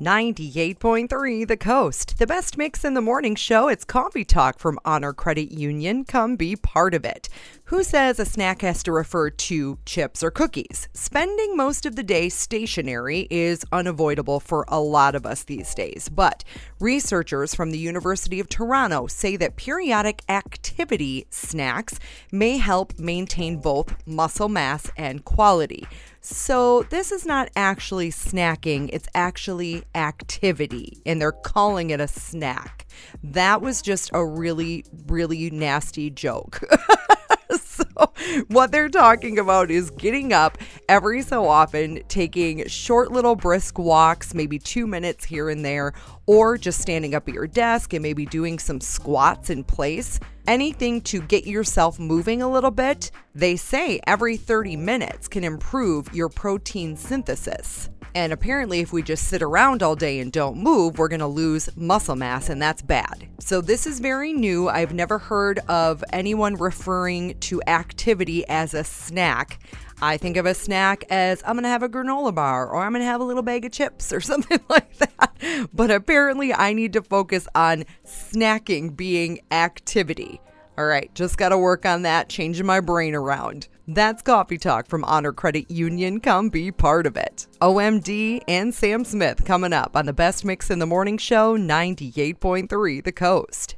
98.3 The Coast. The best mix in the morning show. It's Coffee Talk from Honor Credit Union. Come be part of it. Who says a snack has to refer to chips or cookies? Spending most of the day stationary is unavoidable for a lot of us these days, but researchers from the University of Toronto say that periodic activity snacks may help maintain both muscle mass and quality. So, this is not actually snacking, it's actually activity, and they're calling it a snack. That was just a really, really nasty joke. so, what they're talking about is getting up every so often, taking short little brisk walks, maybe two minutes here and there, or just standing up at your desk and maybe doing some squats in place. Anything to get yourself moving a little bit. They say every 30 minutes can improve your protein synthesis. And apparently, if we just sit around all day and don't move, we're going to lose muscle mass, and that's bad. So, this is very new. I've never heard of anyone referring to activity as a snack. I think of a snack as I'm going to have a granola bar or I'm going to have a little bag of chips or something like that. But apparently, I need to focus on snacking being activity. All right, just got to work on that, changing my brain around. That's Coffee Talk from Honor Credit Union. Come be part of it. OMD and Sam Smith coming up on the best mix in the morning show, 98.3 The Coast.